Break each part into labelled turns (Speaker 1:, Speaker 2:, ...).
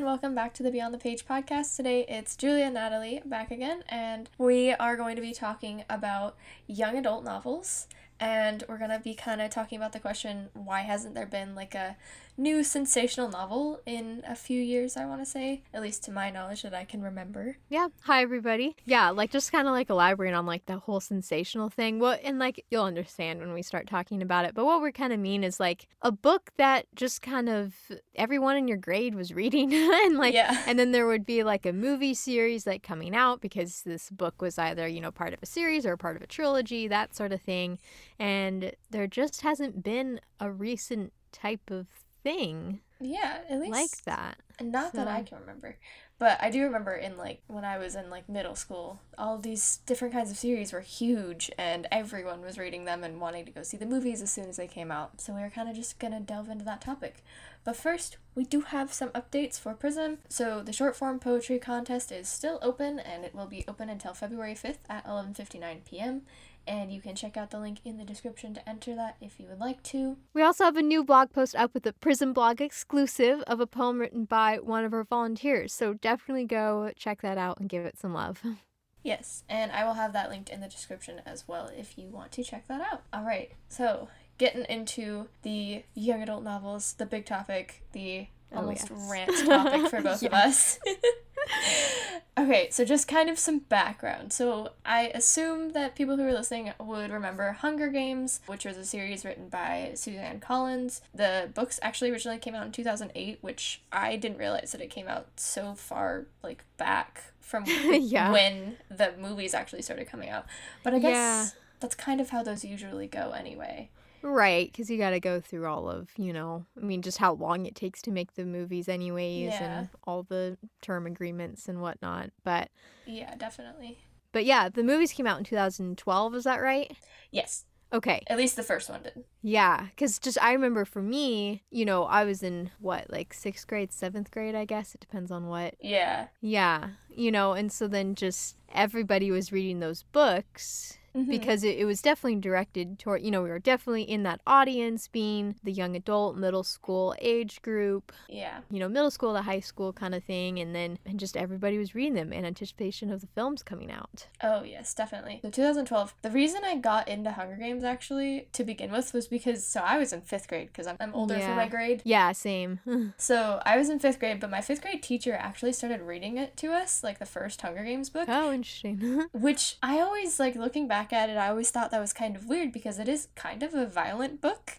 Speaker 1: and welcome back to the Beyond the Page podcast. Today it's Julia and Natalie back again, and we are going to be talking about young adult novels. And we're going to be kind of talking about the question why hasn't there been like a new sensational novel in a few years, I want to say, at least to my knowledge that I can remember.
Speaker 2: Yeah. Hi, everybody. Yeah, like just kind of like elaborating on like the whole sensational thing. Well, and like you'll understand when we start talking about it. But what we're kind of mean is like a book that just kind of everyone in your grade was reading, and like,
Speaker 1: Yeah.
Speaker 2: and then there would be like a movie series like coming out because this book was either you know part of a series or part of a trilogy, that sort of thing. And there just hasn't been a recent type of thing
Speaker 1: Yeah, at least
Speaker 2: like that.
Speaker 1: Not that I can remember. But I do remember in like when I was in like middle school, all these different kinds of series were huge and everyone was reading them and wanting to go see the movies as soon as they came out. So we were kind of just going to delve into that topic. But first, we do have some updates for Prism. So the short form poetry contest is still open and it will be open until February 5th at 11:59 p.m. And you can check out the link in the description to enter that if you would like to.
Speaker 2: We also have a new blog post up with a Prism blog exclusive of a poem written by one of our volunteers. So definitely go check that out and give it some love.
Speaker 1: Yes, and I will have that linked in the description as well if you want to check that out. All right, so getting into the young adult novels, the big topic, the
Speaker 2: Oh, yes.
Speaker 1: rant topic for both of us. okay, so just kind of some background. So I assume that people who are listening would remember Hunger Games, which was a series written by Suzanne Collins. The books actually originally came out in 2008, which I didn't realize that it came out so far like back from
Speaker 2: Yeah.
Speaker 1: when the movies actually started coming out. But I guess
Speaker 2: Yeah.
Speaker 1: that's kind of how those usually go anyway.
Speaker 2: Right, because you got to go through all of, you know, I mean, just how long it takes to make the movies, anyways,
Speaker 1: Yeah.
Speaker 2: and all the term agreements and whatnot. But,
Speaker 1: Yeah, definitely.
Speaker 2: but yeah, the movies came out in 2012. Is that right?
Speaker 1: Yes,
Speaker 2: Okay.
Speaker 1: at least the first one did.
Speaker 2: Yeah, because just I remember for me, you know, I was in what, like sixth grade, seventh grade, I guess. It depends on what
Speaker 1: Yeah.
Speaker 2: Yeah, you know, and so then just everybody was reading those books
Speaker 1: Mhm.
Speaker 2: because it, it was definitely directed toward, you know, we were definitely in that audience being the young adult, middle school age group,
Speaker 1: yeah.
Speaker 2: you know, middle school to high school kind of thing. And then, and just everybody was reading them in anticipation of the films coming out.
Speaker 1: Oh, yes, definitely. So 2012, the reason I got into Hunger Games actually to begin with was because, so I was in fifth grade because I'm, I'm older for my grade.
Speaker 2: Yeah, same.
Speaker 1: So I was in fifth grade, but my fifth grade teacher actually started reading it to us, like the first Hunger Games book.
Speaker 2: oh, interesting.
Speaker 1: Which I always, like, looking back at it, I always thought that was kind of weird because it is kind of a violent book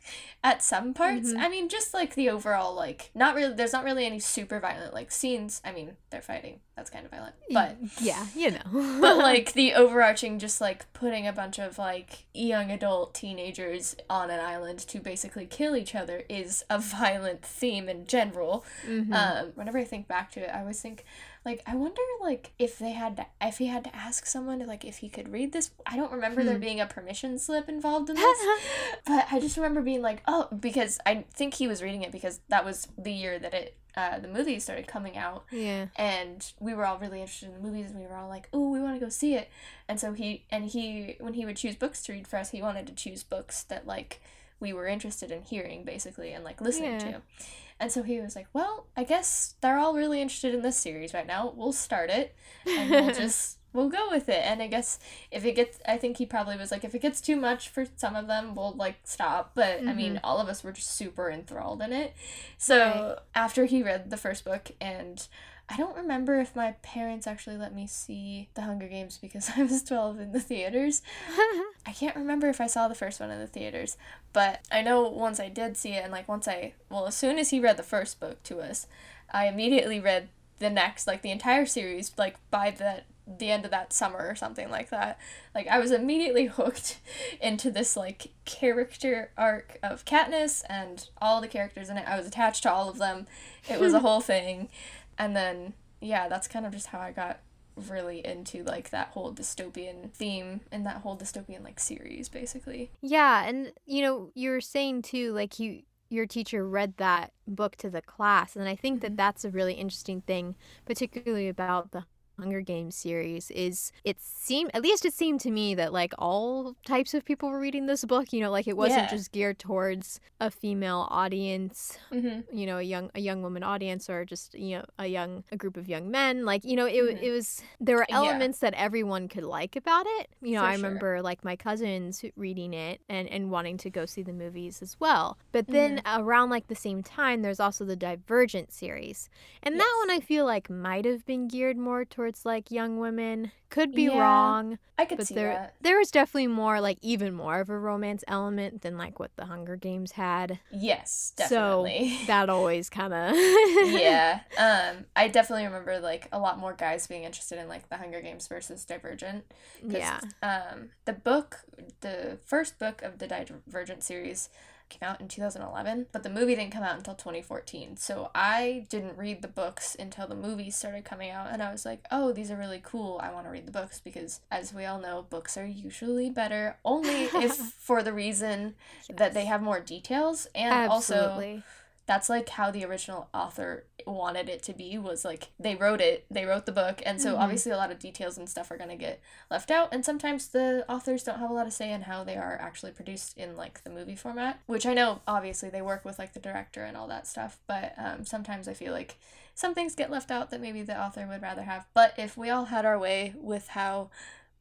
Speaker 1: at some parts.
Speaker 2: Mhm.
Speaker 1: I mean, just like the overall, like, not really, there's not really any super violent, like, scenes. I mean, they're fighting. That's kind of violent. But
Speaker 2: yeah, you know.
Speaker 1: but like the overarching just like putting a bunch of like young adult teenagers on an island to basically kill each other is a violent theme in general
Speaker 2: Mhm.
Speaker 1: um whenever i think back to it i always think like i wonder like if they had to if he had to ask someone to like if he could read this i don't remember there
Speaker 2: Hmm.
Speaker 1: being a permission slip involved in this but I just remember being like, oh, because I think he was reading it because that was the year that it uh, the movies started coming out,
Speaker 2: yeah.
Speaker 1: and we were all really interested in the movies, and we were all like, oh, we want to go see it. And so he and he when he would choose books to read for us, he wanted to choose books that like we were interested in hearing basically and like listening
Speaker 2: Yeah.
Speaker 1: to. And so he was like, well, I guess they're all really interested in this series right now. We'll start it, and we'll just we'll go with it. And I guess if it gets, I think he probably was like, if it gets too much for some of them, we'll like stop. But I mean, mm-hmm. all of us were just super enthralled in it. So
Speaker 2: Right.
Speaker 1: after he read the first book, and I don't remember if my parents actually let me see The Hunger Games because I was 12 in the theaters. I can't remember if I saw the first one in the theaters, but I know once I did see it, and like once I, well, as soon as he read the first book to us, I immediately read the next, like the entire series, like by the the end of that summer or something like that. Like I was immediately hooked into this like character arc of Katniss and all the characters in it. I was attached to all of them. It was a whole thing, and then yeah, that's kind of just how I got really into like that whole dystopian theme and that whole dystopian like series basically.
Speaker 2: Yeah, and you know, you were saying too, like you your teacher read that book to the class, and I think that mm-hmm. that's a really interesting thing, particularly about the Hunger Games series is it seemed at least it seemed to me that like all types of people were reading this book. You know, like it wasn't
Speaker 1: Yeah.
Speaker 2: just geared towards a female audience
Speaker 1: Mm-hmm.
Speaker 2: you know a young a young woman audience or just you know a young a group of young men like you know it, w
Speaker 1: Mhm.
Speaker 2: it was there were
Speaker 1: Yeah.
Speaker 2: elements that everyone could like about it you know
Speaker 1: For
Speaker 2: i
Speaker 1: sure.
Speaker 2: remember like my cousins reading it and and wanting to go see the movies as well but then
Speaker 1: Mm-hmm.
Speaker 2: around like the same time there's also the divergent series and that one i feel like might have been geared more towards like young women could be
Speaker 1: Yeah,
Speaker 2: wrong
Speaker 1: I could
Speaker 2: but
Speaker 1: see
Speaker 2: there
Speaker 1: that.
Speaker 2: there was definitely more like even more of a romance element than like what the hunger games had
Speaker 1: Yes,
Speaker 2: so
Speaker 1: definitely.
Speaker 2: that always kind of
Speaker 1: yeah. Um, I definitely remember like a lot more guys being interested in like the Hunger Games versus Divergent.
Speaker 2: yeah
Speaker 1: Um, the book, the first book of the Divergent series came out in 2011, but the movie didn't come out until 2014. So I didn't read the books until the movies started coming out, and I was like, oh, these are really cool. I want to read the books because, as we all know, books are usually better only if for the reason that they have more details and also
Speaker 2: absolutely
Speaker 1: that's like how the original author wanted it to be was like they wrote it they wrote the book and so
Speaker 2: Mhm.
Speaker 1: obviously a lot of details and stuff are going to get left out and sometimes the authors don't have a lot of say in how they are actually produced in like the movie format which i know obviously they work with like the director and all that stuff but um, sometimes i feel like some things get left out that maybe the author would rather have but if we all had our way with how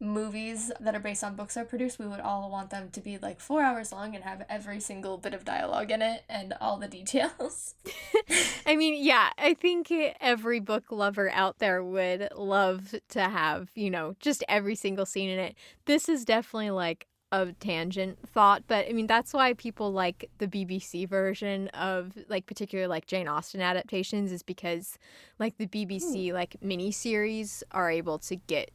Speaker 1: movies that are based on books are produced, we would all want them to be like four hours long and have every single bit of dialogue in it and all the details.
Speaker 2: I mean, yeah, I think every book lover out there would love to have, you know, just every single scene in it. This is definitely like a tangent thought, but I mean, that's why people like the BBC version of like particular like Jane Austen adaptations is because like the BBC hmm. like miniseries are able to get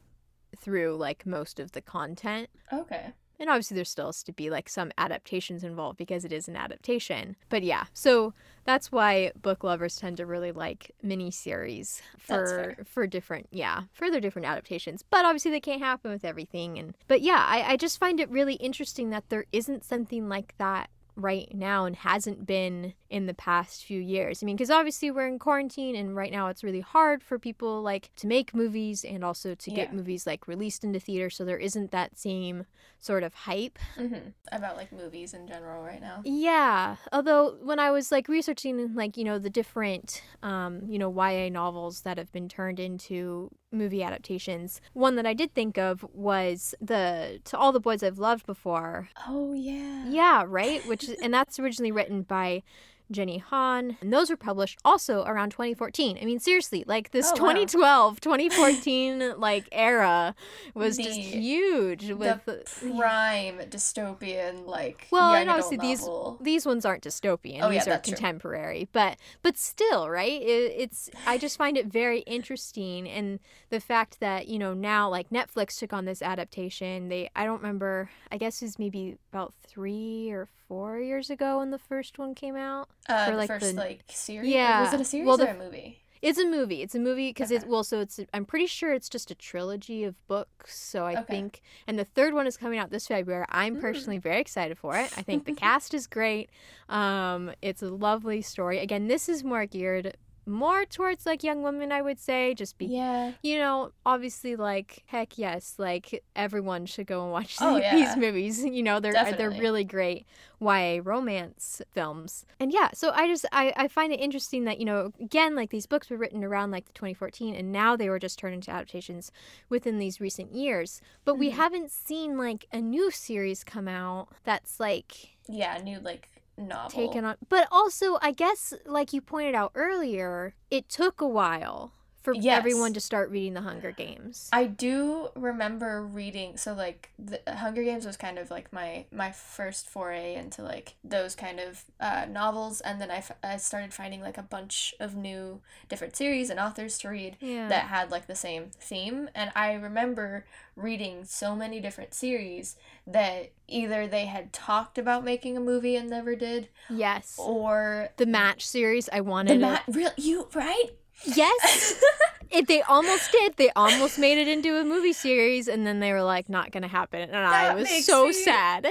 Speaker 2: through like most of the content.
Speaker 1: Okay.
Speaker 2: And obviously, there still has to be like some adaptations involved because it is an adaptation. But yeah, so that's why book lovers tend to really like miniseries for for different yeah for their different adaptations. But obviously, they can't happen with everything. And but yeah, I, I just find it really interesting that there isn't something like that right now and hasn't been in the past few years. I mean, because obviously we're in quarantine and right now it's really hard for people like to make movies and also to get
Speaker 1: Yeah.
Speaker 2: movies like released into theater. So there isn't that same sort of hype.
Speaker 1: Mm-hmm. About like movies in general right now.
Speaker 2: Yeah. Although when I was like researching like, you know, the different um, you know, YA novels that have been turned into movie adaptations, one that I did think of was the To All the Boys I've Loved Before.
Speaker 1: Oh, yeah.
Speaker 2: Yeah, right? Which and that's originally written by Jenny Han. And those were published also around 2014. I mean, seriously, like this
Speaker 1: Oh, wow.
Speaker 2: 2012, 2014 like era was just huge with
Speaker 1: the prime dystopian, like,
Speaker 2: Well,
Speaker 1: young
Speaker 2: and obviously these
Speaker 1: novel.
Speaker 2: these ones aren't dystopian.
Speaker 1: Oh, yeah,
Speaker 2: these are
Speaker 1: that's true.
Speaker 2: contemporary, but but still, right? It, it's I just find it very interesting, and the fact that you know now like Netflix took on this adaptation. They I don't remember. I guess it was maybe about three or four years ago when the first one came out.
Speaker 1: Uh,
Speaker 2: for,
Speaker 1: the first,
Speaker 2: the-
Speaker 1: like, series?
Speaker 2: Yeah.
Speaker 1: Was it a series
Speaker 2: Well,
Speaker 1: or a movie?
Speaker 2: It's a movie. It's a movie because it's
Speaker 1: Okay.
Speaker 2: well, so it's I'm pretty sure it's just a trilogy of books. So I
Speaker 1: Okay.
Speaker 2: think, and the third one is coming out this February. I'm
Speaker 1: Mm.
Speaker 2: personally very excited for it. I think the cast is great. Um, it's a lovely story. Again, this is more geared more towards like young women, I would say, just be.
Speaker 1: Yeah.
Speaker 2: You know, obviously, like heck yes, like everyone should go and watch
Speaker 1: Oh,
Speaker 2: the-
Speaker 1: yeah.
Speaker 2: these movies. You know, they're they're really great YA romance films. And yeah, so I just I, I find it interesting that, you know, again, like these books were written around like the 2014 and now they were just turned into adaptations within these recent years. But we
Speaker 1: Mhm.
Speaker 2: haven't seen like a new series come out that's like
Speaker 1: Yeah, new, like, novel.
Speaker 2: taken on but also I guess like you pointed out earlier, it took a while for
Speaker 1: Yes.
Speaker 2: everyone to start reading the Hunger Games.
Speaker 1: I do remember reading so like the Hunger Games was kind of like my my first foray into like those kind of uh, novels and then I, f- I started finding like a bunch of new different series and authors to read
Speaker 2: yeah.
Speaker 1: that had like the same theme and I remember reading so many different series that either they had talked about making a movie and never did
Speaker 2: yes.
Speaker 1: or
Speaker 2: The Matched series I wanted.
Speaker 1: the
Speaker 2: wanted.
Speaker 1: mat real you right.
Speaker 2: Yes. It, they almost did. They almost made it into a movie series, and then they were like, "Not gonna happen." And I was so sad.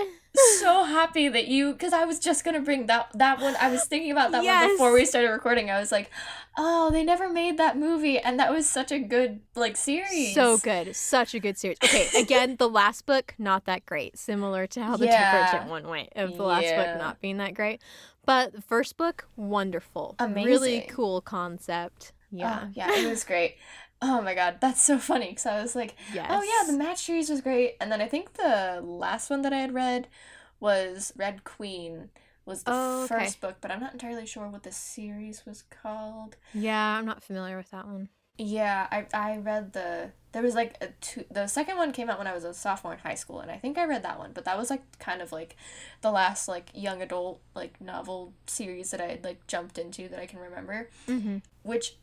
Speaker 1: so happy that you because I was just gonna bring that that one. I was thinking about that
Speaker 2: Yes.
Speaker 1: one before we started recording. I was like, oh, they never made that movie, and that was such a good like series.
Speaker 2: So good, such a good series. Okay, again, the last book not that great, similar to how the
Speaker 1: Yeah.
Speaker 2: Divergent one went of the last
Speaker 1: Yeah.
Speaker 2: book not being that great, but the first book wonderful, really
Speaker 1: Amazing.
Speaker 2: cool concept. Yeah,
Speaker 1: Oh, yeah, it was great. Oh my god, that's so funny because I was like,
Speaker 2: yes.
Speaker 1: oh yeah, the Matched series was great, and then I think the last one that I had read was Red Queen was the
Speaker 2: Oh, okay.
Speaker 1: first book, but I'm not entirely sure what the series was called.
Speaker 2: yeah, I'm not familiar with that one.
Speaker 1: Yeah, I I read the there was like a two the second one came out when I was a sophomore in high school and I think I read that one, but that was like kind of like the last like young adult like novel series that I had like jumped into that I can remember,
Speaker 2: Mm-hmm.
Speaker 1: which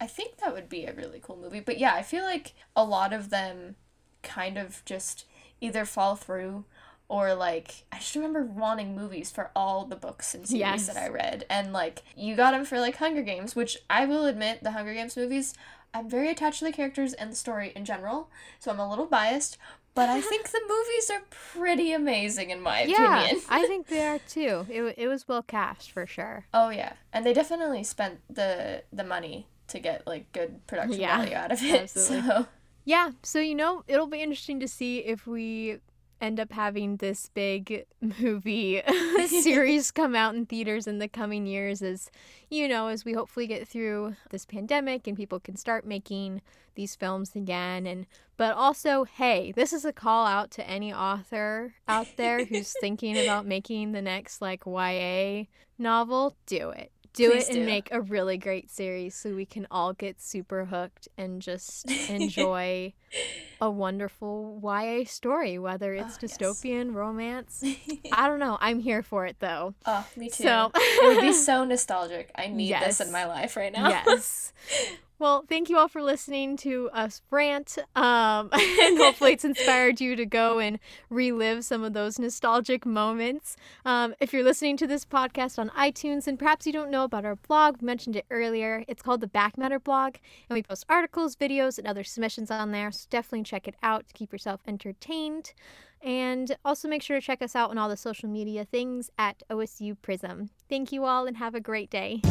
Speaker 1: I think that would be a really cool movie. But yeah, I feel like a lot of them kind of just either fall through or like I just remember wanting movies for all the books and series
Speaker 2: Yes.
Speaker 1: that I read, and like you got them for like Hunger Games, which I will admit the Hunger Games movies. I'm very attached to the characters and the story in general, so I'm a little biased. But I think the movies are pretty amazing in my
Speaker 2: Yeah,
Speaker 1: opinion.
Speaker 2: I think they are too. It, it was well cast for sure.
Speaker 1: Oh yeah, and they definitely spent the the money to get like good production
Speaker 2: Yeah,
Speaker 1: value out of it.
Speaker 2: absolutely.
Speaker 1: So
Speaker 2: Yeah, so you know, it'll be interesting to see if we end up having this big movie series come out in theaters in the coming years as you know, as we hopefully get through this pandemic and people can start making these films again and but also, hey, this is a call out to any author out there who's thinking about making the next like YA novel, do it. Do
Speaker 1: Please
Speaker 2: it and
Speaker 1: do.
Speaker 2: make a really great series so we can all get super hooked and just enjoy a wonderful YA story, whether it's
Speaker 1: Oh, yes.
Speaker 2: dystopian, romance. I don't know. I'm here for it though.
Speaker 1: oh, me too.
Speaker 2: So
Speaker 1: it would be so nostalgic. I need this in my life right now.
Speaker 2: yes. Well, thank you all for listening to us rant. Um, and hopefully, it's inspired you to go and relive some of those nostalgic moments. Um, if you're listening to this podcast on iTunes and perhaps you don't know about our blog, we mentioned it earlier. It's called the Back Matter blog, and we post articles, videos, and other submissions on there. So definitely check it out to keep yourself entertained. And also make sure to check us out on all the social media things at OSU Prism. Thank you all and have a great day.